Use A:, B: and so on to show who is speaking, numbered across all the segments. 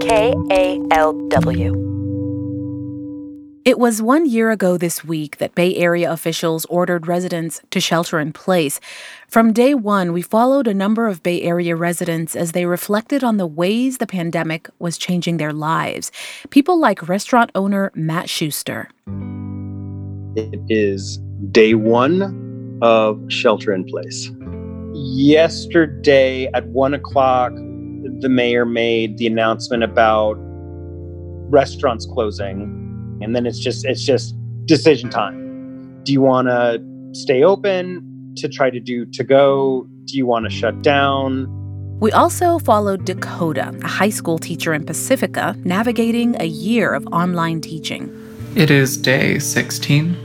A: KALW.
B: It was one year ago this week that Bay Area officials ordered residents to shelter in place. From day one, we followed a number of Bay Area residents as they reflected on the ways the pandemic was changing their lives. People like restaurant owner Matt Schuster.
C: It is day one of shelter in place. Yesterday at one o'clock, the mayor made the announcement about restaurants closing and then it's just it's just decision time do you want to stay open to try to do to go do you want to shut down
B: we also followed Dakota, a high school teacher in Pacifica, navigating a year of online teaching.
D: It is day 16.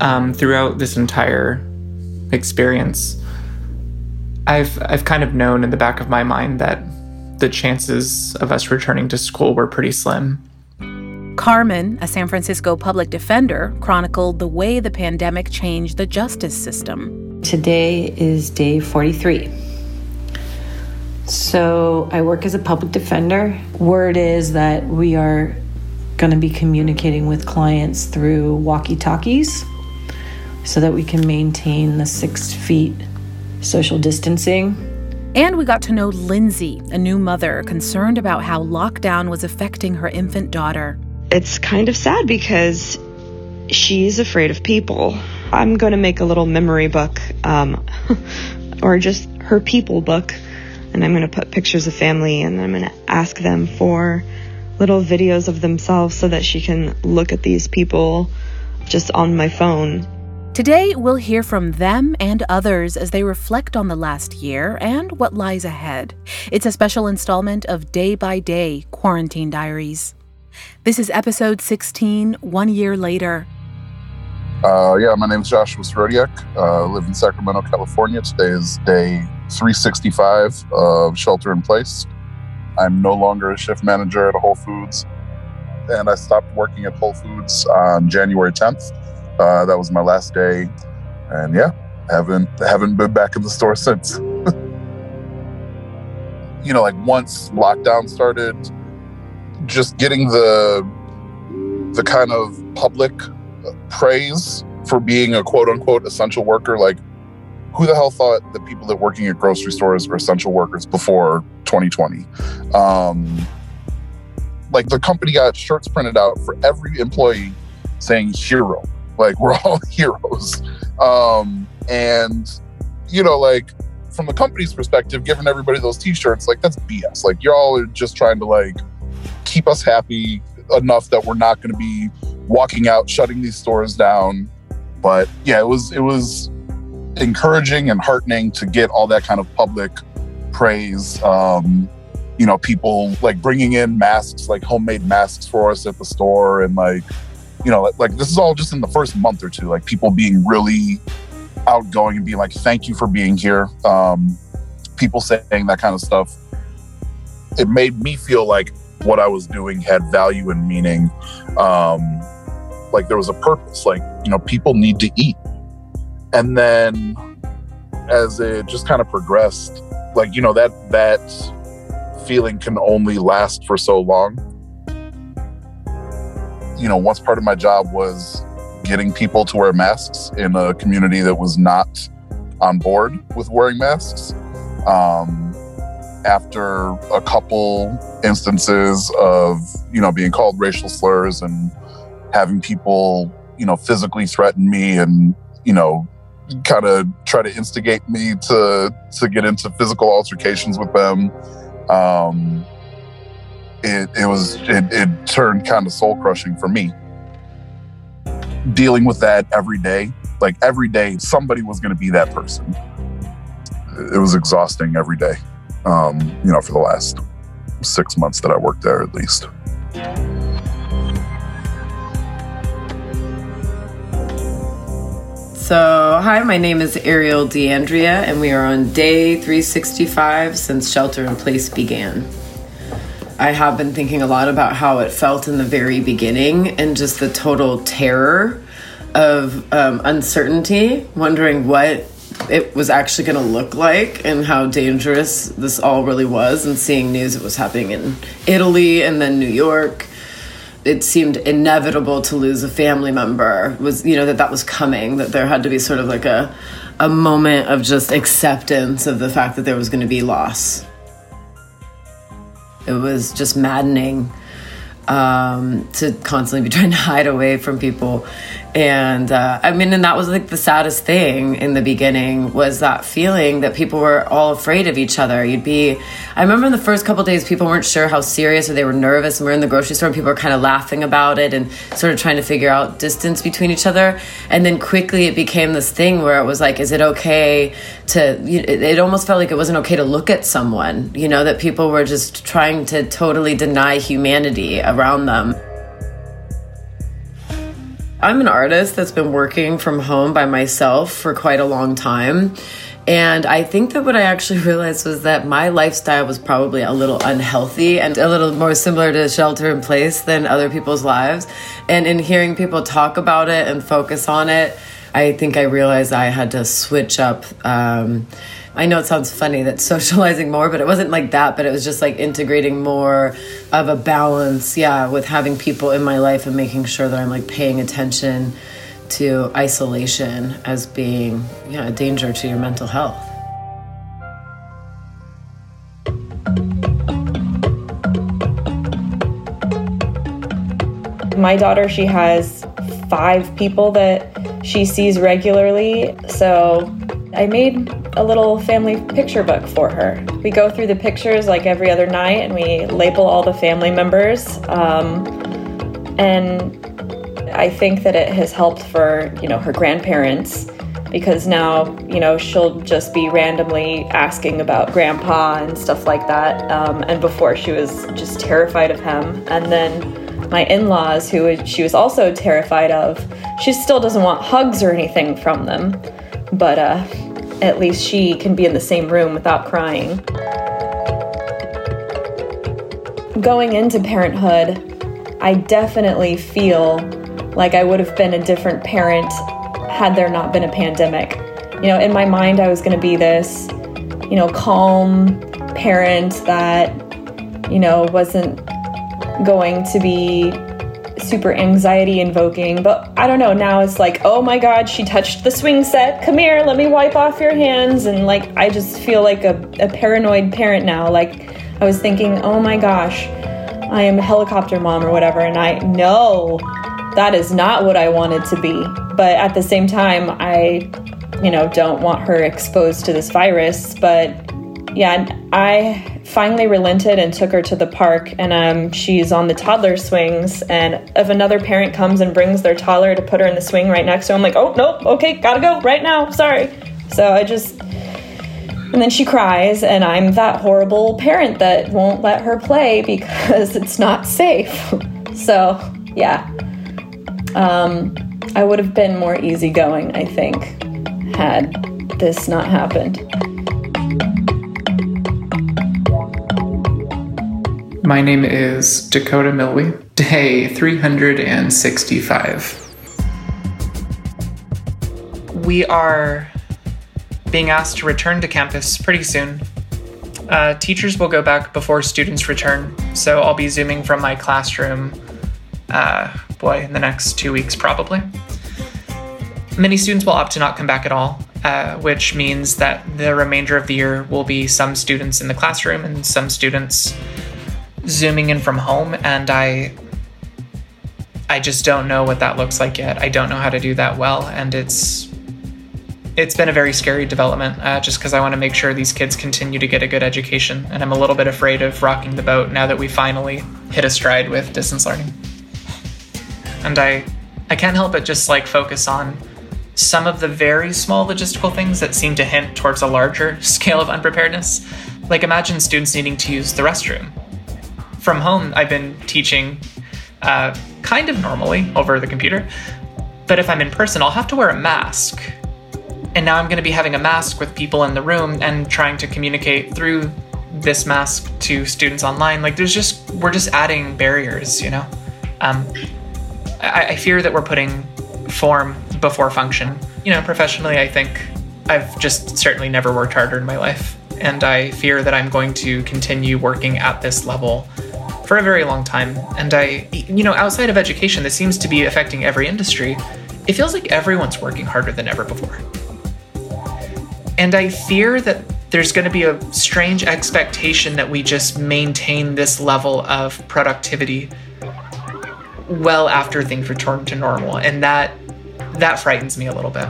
D: Um, throughout this entire experience, I've I've kind of known in the back of my mind that the chances of us returning to school were pretty slim.
B: Carmen, a San Francisco public defender, chronicled the way the pandemic changed the justice system.
E: Today is day 43. So I work as a public defender. Word is that we are going to be communicating with clients through walkie talkies so that we can maintain the six feet social distancing.
B: And we got to know Lindsay, a new mother concerned about how lockdown was affecting her infant daughter
F: it's kind of sad because she's afraid of people. I'm going to make a little memory book, um, or just her people book, and I'm going to put pictures of family and I'm going to ask them for little videos of themselves so that she can look at these people just on my phone.
B: Today, we'll hear from them and others as they reflect on the last year and what lies ahead. It's a special installment of Day by Day Quarantine Diaries. This is episode 16, one year later.
G: Uh, yeah, my name is Joshua Srodiak. Uh, live in Sacramento, California. Today is day 365 of shelter in place. I'm no longer a shift manager at Whole Foods, and I stopped working at Whole Foods on January 10th. Uh, that was my last day, and yeah, haven't haven't been back in the store since. you know, like once lockdown started, just getting the the kind of public praise for being a quote unquote essential worker like who the hell thought the people that working at grocery stores were essential workers before 2020 um, like the company got shirts printed out for every employee saying hero like we're all heroes um, and you know like from the company's perspective giving everybody those t-shirts like that's bs like y'all are just trying to like keep us happy enough that we're not going to be walking out, shutting these stores down. But yeah, it was it was encouraging and heartening to get all that kind of public praise. Um, you know, people like bringing in masks, like homemade masks for us at the store, and like, you know, like, like this is all just in the first month or two. Like people being really outgoing and being like, "Thank you for being here." Um, people saying that kind of stuff. It made me feel like what I was doing had value and meaning. Um, like there was a purpose. Like you know, people need to eat. And then as it just kind of progressed, like you know that that feeling can only last for so long. You know, once part of my job was getting people to wear masks in a community that was not on board with wearing masks. Um, after a couple instances of you know being called racial slurs and having people you know physically threaten me and you know kind of try to instigate me to to get into physical altercations with them um it, it was it, it turned kind of soul crushing for me dealing with that every day like every day somebody was going to be that person it was exhausting every day um, you know, for the last six months that I worked there at least.
H: So, hi, my name is Ariel D'Andrea, and we are on day 365 since shelter in place began. I have been thinking a lot about how it felt in the very beginning and just the total terror of um, uncertainty, wondering what it was actually going to look like and how dangerous this all really was and seeing news it was happening in Italy and then New York. It seemed inevitable to lose a family member was you know that that was coming that there had to be sort of like a a moment of just acceptance of the fact that there was going to be loss it was just maddening um, to constantly be trying to hide away from people and uh, i mean and that was like the saddest thing in the beginning was that feeling that people were all afraid of each other. You'd be i remember in the first couple days people weren't sure how serious or they were nervous and we are in the grocery store and people were kind of laughing about it and sort of trying to figure out distance between each other. And then quickly it became this thing where it was like is it okay to it almost felt like it wasn't okay to look at someone you know that people were just trying to totally deny humanity around them I'm an artist that's been working from home by myself for quite a long time. And I think that what I actually realized was that my lifestyle was probably a little unhealthy and a little more similar to shelter in place than other people's lives. And in hearing people talk about it and focus on it, I think I realized I had to switch up. Um, I know it sounds funny that socializing more, but it wasn't like that, but it was just like integrating more of a balance, yeah, with having people in my life and making sure that I'm like paying attention to isolation as being yeah, a danger to your mental health.
A: My daughter, she has five people that she sees regularly. So I made a little family picture book for her. We go through the pictures like every other night and we label all the family members. Um, and I think that it has helped for, you know, her grandparents because now, you know, she'll just be randomly asking about grandpa and stuff like that. Um, and before she was just terrified of him. And then my in laws, who she was also terrified of, she still doesn't want hugs or anything from them. But uh, at least she can be in the same room without crying. Going into parenthood, I definitely feel like I would have been a different parent had there not been a pandemic. You know, in my mind, I was going to be this, you know, calm parent that, you know, wasn't going to be super anxiety invoking, but I don't know. Now it's like, oh my god, she touched the swing set. Come here, let me wipe off your hands. And like, I just feel like a, a paranoid parent now. Like, I was thinking, oh my gosh, I am a helicopter mom or whatever. And I know that is not what I wanted to be. But at the same time, I, you know, don't want her exposed to this virus. But yeah, I finally relented and took her to the park and um, she's on the toddler swings and if another parent comes and brings their toddler to put her in the swing right next to her i'm like oh nope okay gotta go right now sorry. So i just and then she cries and i'm that horrible parent that won't let her play because it's not safe. So yeah. Um, i would have been more easygoing i think had this not happened
D: My name is Dakota Milwee, day 365. We are being asked to return to campus pretty soon. Uh, teachers will go back before students return, so I'll be Zooming from my classroom, uh, boy, in the next two weeks probably. Many students will opt to not come back at all, uh, which means that the remainder of the year will be some students in the classroom and some students zooming in from home and I I just don't know what that looks like yet. I don't know how to do that well and it's it's been a very scary development uh, just because I want to make sure these kids continue to get a good education and I'm a little bit afraid of rocking the boat now that we finally hit a stride with distance learning. And I I can't help but just like focus on some of the very small logistical things that seem to hint towards a larger scale of unpreparedness. Like imagine students needing to use the restroom from home, I've been teaching uh, kind of normally over the computer. But if I'm in person, I'll have to wear a mask. And now I'm going to be having a mask with people in the room and trying to communicate through this mask to students online. Like, there's just, we're just adding barriers, you know? Um, I, I fear that we're putting form before function. You know, professionally, I think I've just certainly never worked harder in my life. And I fear that I'm going to continue working at this level for a very long time. And I, you know, outside of education, this seems to be affecting every industry. It feels like everyone's working harder than ever before. And I fear that there's going to be a strange expectation that we just maintain this level of productivity well after things return to normal. And that that frightens me a little bit.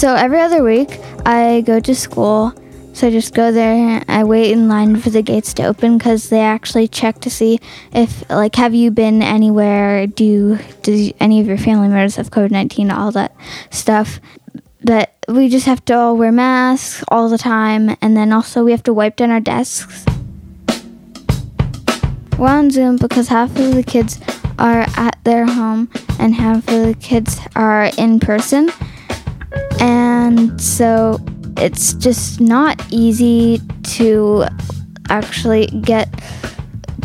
I: So every other week, I go to school. So I just go there. I wait in line for the gates to open because they actually check to see if, like, have you been anywhere? Do do any of your family members have COVID nineteen? All that stuff. But we just have to all wear masks all the time, and then also we have to wipe down our desks. We're on Zoom because half of the kids are at their home and half of the kids are in person. And so it's just not easy to actually get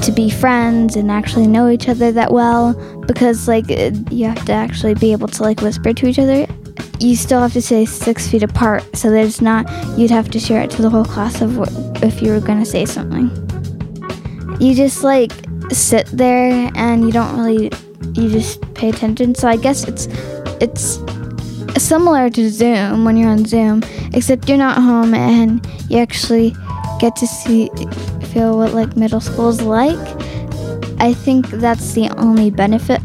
I: to be friends and actually know each other that well because like you have to actually be able to like whisper to each other. You still have to stay six feet apart so there's not you'd have to share it to the whole class of what, if you were going to say something. You just like sit there and you don't really you just pay attention. So i guess it's it's similar to zoom when you're on zoom except you're not home and you actually get to see feel what like middle school is like i think that's the only benefit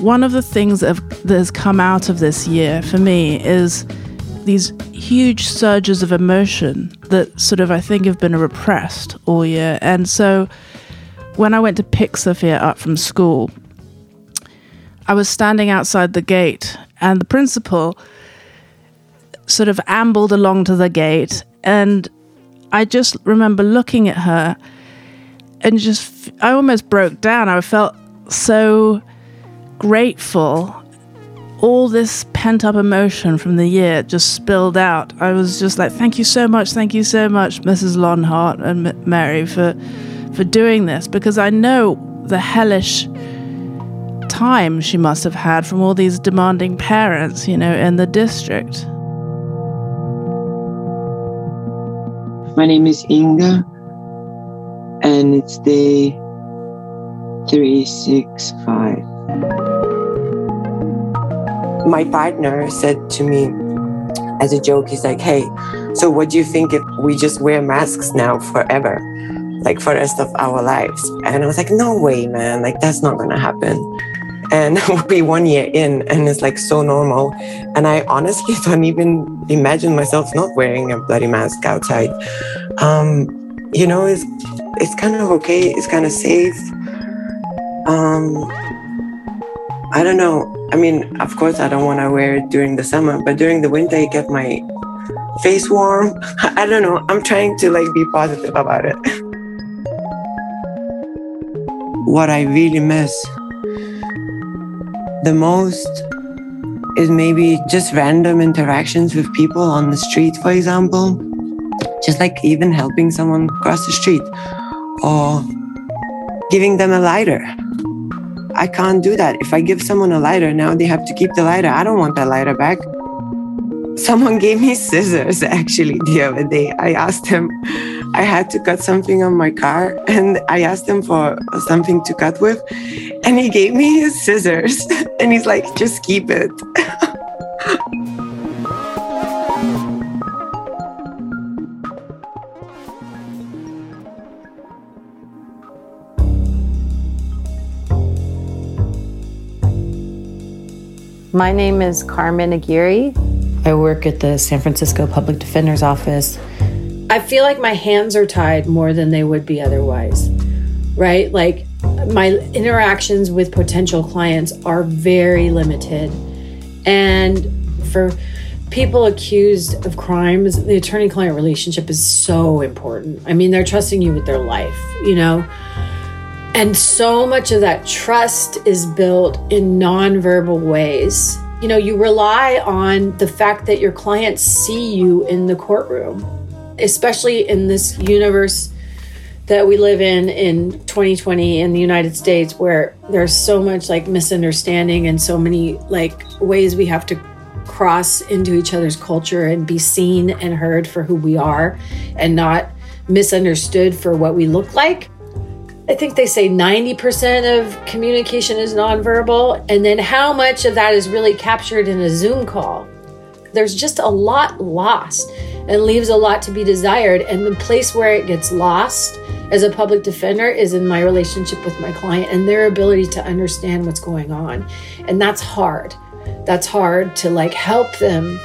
J: one of the things that, has come out of this year for me is these huge surges of emotion that sort of I think have been repressed all year. And so when I went to pick Sophia up from school, I was standing outside the gate, and the principal sort of ambled along to the gate. And I just remember looking at her and just, I almost broke down. I felt so grateful. All this pent up emotion from the year just spilled out. I was just like, thank you so much, thank you so much, Mrs. Lonhart and Mary, for, for doing this, because I know the hellish time she must have had from all these demanding parents, you know, in the district.
K: My name is Inga, and it's day 365. My partner said to me as a joke, he's like, hey, so what do you think if we just wear masks now forever? Like for the rest of our lives? And I was like, no way, man. Like that's not gonna happen. And we'll be one year in and it's like so normal. And I honestly don't even imagine myself not wearing a bloody mask outside. Um, you know, it's it's kind of okay, it's kind of safe. Um, I don't know. I mean, of course, I don't want to wear it during the summer, but during the winter, it get my face warm. I don't know. I'm trying to like be positive about it. What I really miss the most is maybe just random interactions with people on the street, for example. Just like even helping someone cross the street or giving them a lighter. I can't do that. If I give someone a lighter, now they have to keep the lighter. I don't want that lighter back. Someone gave me scissors actually the other day. I asked him, I had to cut something on my car and I asked him for something to cut with. And he gave me his scissors and he's like, just keep it.
E: My name is Carmen Aguirre. I work at the San Francisco Public Defender's Office. I feel like my hands are tied more than they would be otherwise, right? Like my interactions with potential clients are very limited. And for people accused of crimes, the attorney client relationship is so important. I mean, they're trusting you with their life, you know? And so much of that trust is built in nonverbal ways. You know, you rely on the fact that your clients see you in the courtroom, especially in this universe that we live in in 2020 in the United States where there's so much like misunderstanding and so many like ways we have to cross into each other's culture and be seen and heard for who we are and not misunderstood for what we look like. I think they say 90% of communication is nonverbal, and then how much of that is really captured in a Zoom call. There's just a lot lost and leaves a lot to be desired. And the place where it gets lost as a public defender is in my relationship with my client and their ability to understand what's going on. And that's hard. That's hard to like help them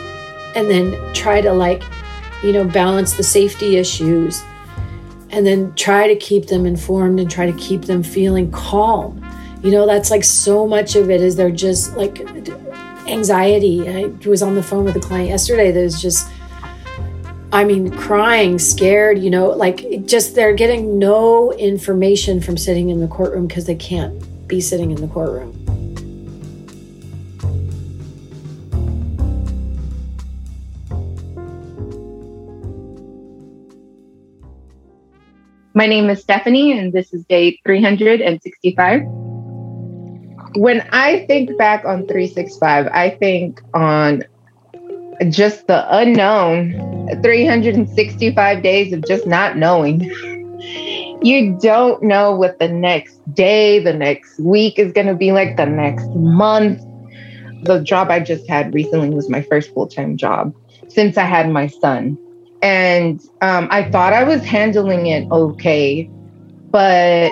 E: and then try to like, you know, balance the safety issues and then try to keep them informed and try to keep them feeling calm. You know, that's like so much of it is they're just like anxiety. I was on the phone with a client yesterday that was just, I mean, crying, scared, you know, like just they're getting no information from sitting in the courtroom because they can't be sitting in the courtroom.
L: My name is Stephanie, and this is day 365. When I think back on 365, I think on just the unknown 365 days of just not knowing. You don't know what the next day, the next week is going to be like, the next month. The job I just had recently was my first full time job since I had my son. And um, I thought I was handling it okay. But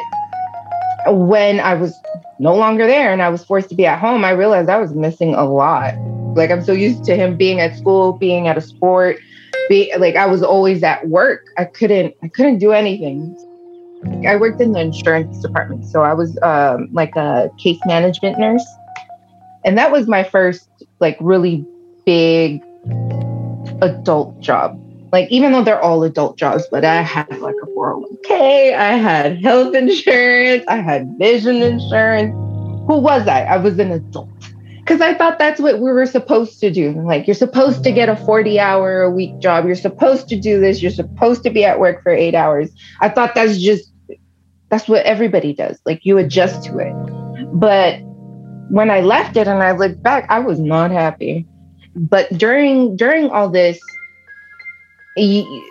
L: when I was no longer there and I was forced to be at home, I realized I was missing a lot. Like I'm so used to him being at school, being at a sport, be like I was always at work. I couldn't I couldn't do anything. I worked in the insurance department, so I was um, like a case management nurse, and that was my first like really big adult job like even though they're all adult jobs, but I had like a 401k, I had health insurance, I had vision insurance. Who was I? I was an adult. Because I thought that's what we were supposed to do. Like, you're supposed to get a 40 hour a week job. You're supposed to do this. You're supposed to be at work for eight hours. I thought that's just, that's what everybody does. Like, you adjust to it. But when I left it and I looked back, I was not happy. But during during all this,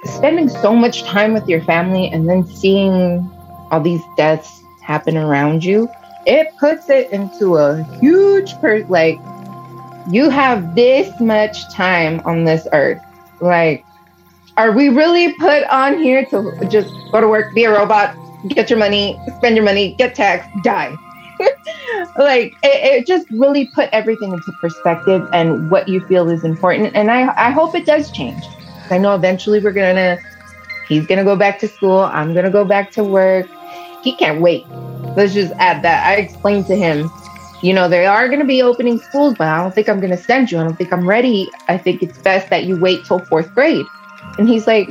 L: spending so much time with your family and then seeing all these deaths happen around you, it puts it into a huge per like you have this much time on this earth. Like, are we really put on here to just go to work, be a robot, get your money, spend your money, get taxed, die? like it, it, just really put everything into perspective and what you feel is important. And I, I hope it does change. I know eventually we're gonna, he's gonna go back to school. I'm gonna go back to work. He can't wait. Let's just add that. I explained to him, you know, they are gonna be opening schools, but I don't think I'm gonna send you. I don't think I'm ready. I think it's best that you wait till fourth grade. And he's like,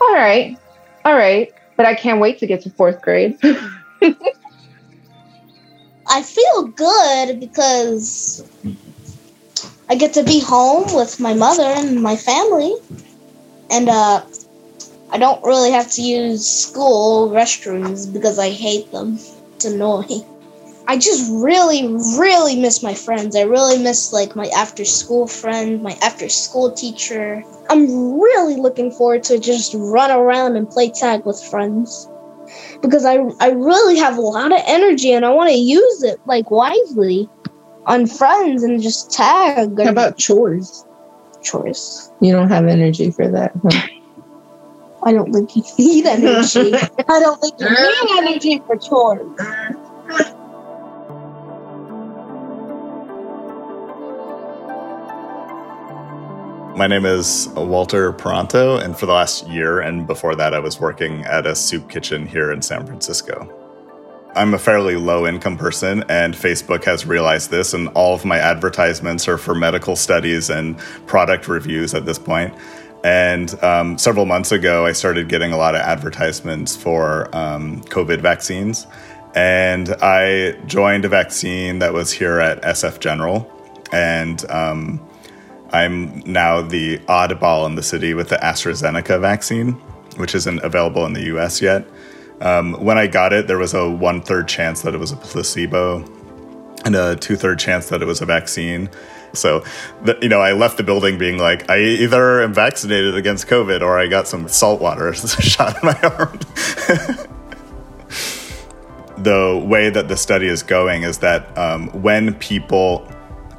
L: all right, all right, but I can't wait to get to fourth grade.
M: I feel good because I get to be home with my mother and my family, and uh, I don't really have to use school restrooms because I hate them. It's annoying. I just really, really miss my friends. I really miss like my after school friend, my after school teacher. I'm really looking forward to just run around and play tag with friends. Because I I really have a lot of energy and I want to use it like wisely on friends and just tag.
L: How about chores?
M: Chores.
L: You don't have energy for that. Huh?
M: I don't think you need energy. I don't think you need energy for chores.
N: My name is Walter Peranto, and for the last year and before that, I was working at a soup kitchen here in San Francisco. I'm a fairly low income person, and Facebook has realized this, and all of my advertisements are for medical studies and product reviews at this point. And um, several months ago, I started getting a lot of advertisements for um, COVID vaccines. And I joined a vaccine that was here at SF General. And um, I'm now the oddball in the city with the AstraZeneca vaccine. which isn't available in the US yet. Um, when I got it, there was a one third chance that it was a placebo and a two third chance that it was a vaccine. So, the, you know, I left the building being like, I either am vaccinated against COVID or I got some salt water shot in my arm. the way that the study is going is that um, when people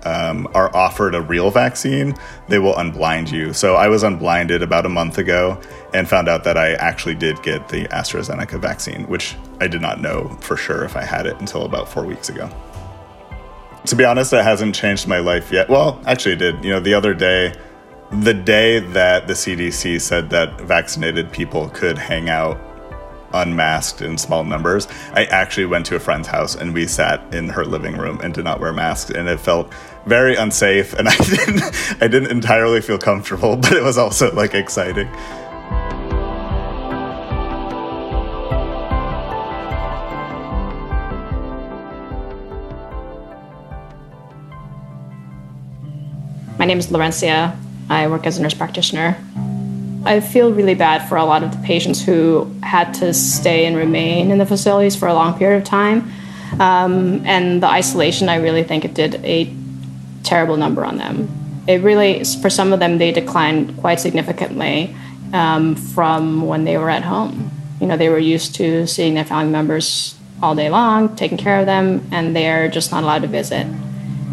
N: um, are offered a real vaccine, they will unblind you. So I was unblinded about a month ago and found out that I actually did get the AstraZeneca vaccine, which I did not know for sure if I had it until about four weeks ago. To be honest, it hasn't changed my life yet. Well, actually, it did. You know, the other day, the day that the CDC said that vaccinated people could hang out unmasked in small numbers. I actually went to a friend's house and we sat in her living room and did not wear masks and it felt very unsafe and I didn't I didn't entirely feel comfortable, but it was also like exciting.
J: My name is Laurencia. I work as a nurse practitioner. I feel really bad for a lot of the patients who had to stay and remain in the facilities for a long period of time. Um, and the isolation, I really think it did a terrible number on them. It really, for some of them, they declined quite significantly um, from when they were at home. You know, they were used to seeing their family members all day long, taking care of them, and they're just not allowed to visit.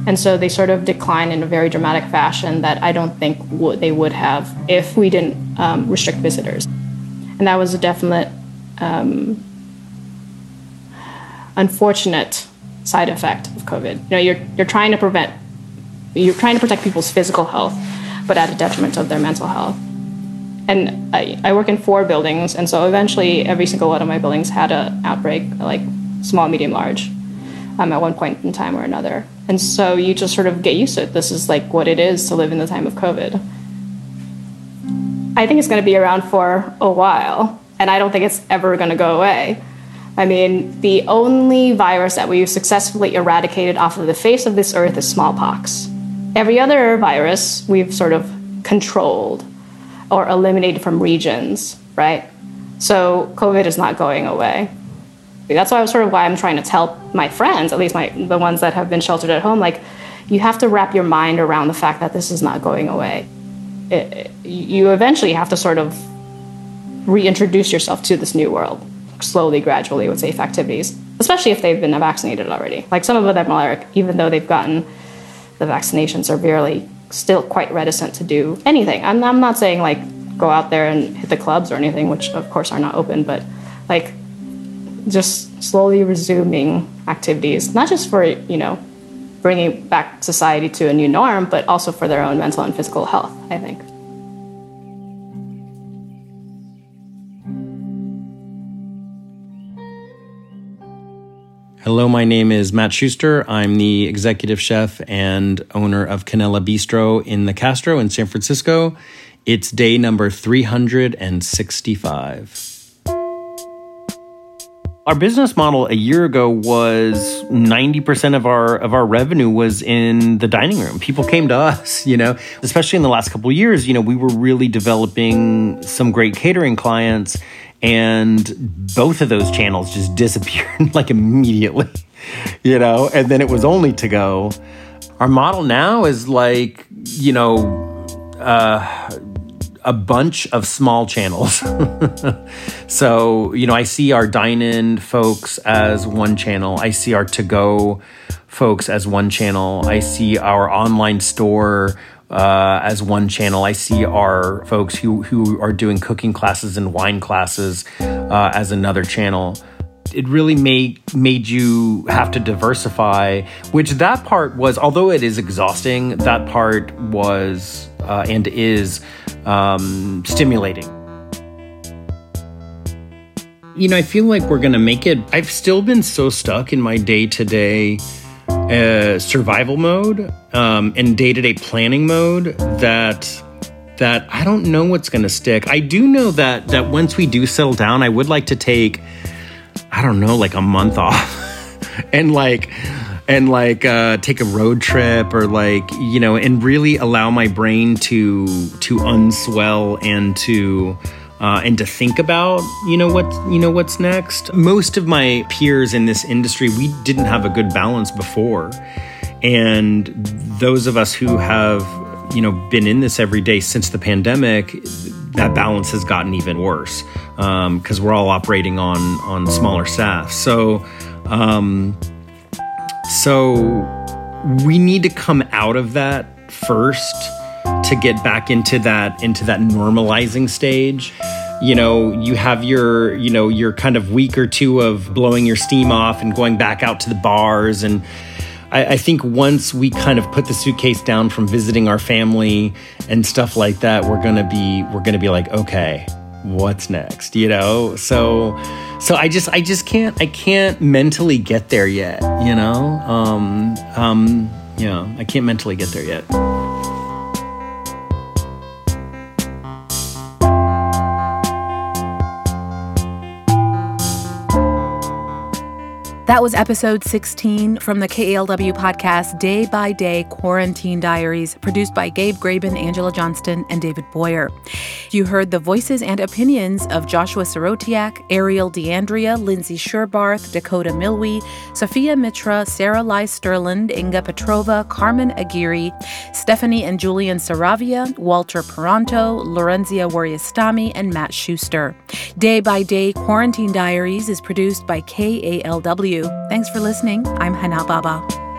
J: And so they sort of decline in a very dramatic fashion that I don't think w- they would have if we didn't um, restrict visitors. And that was a definite um, unfortunate side effect of COVID. You know, you're, you're trying to prevent, you're trying to protect people's physical health, but at a detriment of their mental health. And I, I work in four buildings, and so eventually every single one of my buildings had an outbreak, like small, medium, large, um, at one point in time or another. And so you just sort of get used to it. This is like what it is to live in the time of COVID. I think it's going to be around for a while, and I don't think it's ever going to go away. I mean, the only virus that we've successfully eradicated off of the face of this earth is smallpox. Every other virus we've sort of controlled or eliminated from regions, right? So COVID is not going away. That's why I'm sort of why I'm trying to tell my friends, at least my the ones that have been sheltered at home, like you have to wrap your mind around the fact that this is not going away. It, you eventually have to sort of reintroduce yourself to this new world slowly, gradually with safe activities, especially if they've been vaccinated already. Like some of them are, even though they've gotten the vaccinations, are barely still quite reticent to do anything. I'm, I'm not saying like go out there and hit the clubs or anything, which of course are not open, but like just slowly resuming activities, not just for, you know, bringing back society to a new norm, but also for their own mental and physical health, I think.
O: Hello, my name is Matt Schuster. I'm the executive chef and owner of Canela Bistro in the Castro in San Francisco. It's day number 365. Our business model a year ago was 90% of our of our revenue was in the dining room. People came to us, you know, especially in the last couple years, you know, we were really developing some great catering clients and both of those channels just disappeared like immediately, you know, and then it was only to go. Our model now is like, you know, uh, a bunch of small channels. so, you know, I see our dine in folks as one channel, I see our to go folks as one channel, I see our online store. Uh, as one channel, I see our folks who who are doing cooking classes and wine classes uh, as another channel it really made made you have to diversify which that part was although it is exhausting that part was uh, and is um, stimulating. You know, I feel like we're going to make it. I've still been so stuck in my day to day survival mode um, and day to day planning mode that that I don't know what's going to stick. I do know that that once we do settle down, I would like to take I don't know, like a month off and like and like uh, take a road trip or like you know and really allow my brain to to unswell and to uh, and to think about, you know what, you know what's next. Most of my peers in this industry, we didn't have a good balance before, and those of us who have, you know, been in this every day since the pandemic, that balance has gotten even worse because um, we're all operating on on smaller staff. So, um, so we need to come out of that first to get back into that into that normalizing stage. You know you have your you know your kind of week or two of blowing your steam off and going back out to the bars. And I, I, think once we kind of put the suitcase down from visiting our family and stuff like that we're gonna be we're gonna be like okay what's next you know? So so i just i just can't i can't mentally get there yet you know? Um um yeah i can't mentally get there yet
B: That was episode 16 from the KALW podcast Day by Day Quarantine Diaries, produced by Gabe Graben, Angela Johnston, and David Boyer. You heard the voices and opinions of Joshua Sorotiak, Ariel Deandria, Lindsay Sherbarth, Dakota Milwee, Sophia Mitra, Sarah Lai Sterland, Inga Petrova, Carmen Aguirre, Stephanie and Julian Saravia, Walter Peranto, Lorenzia Wariastami, and Matt Schuster. Day by Day Quarantine Diaries is produced by KALW. Thanks for listening. I'm Hana Baba.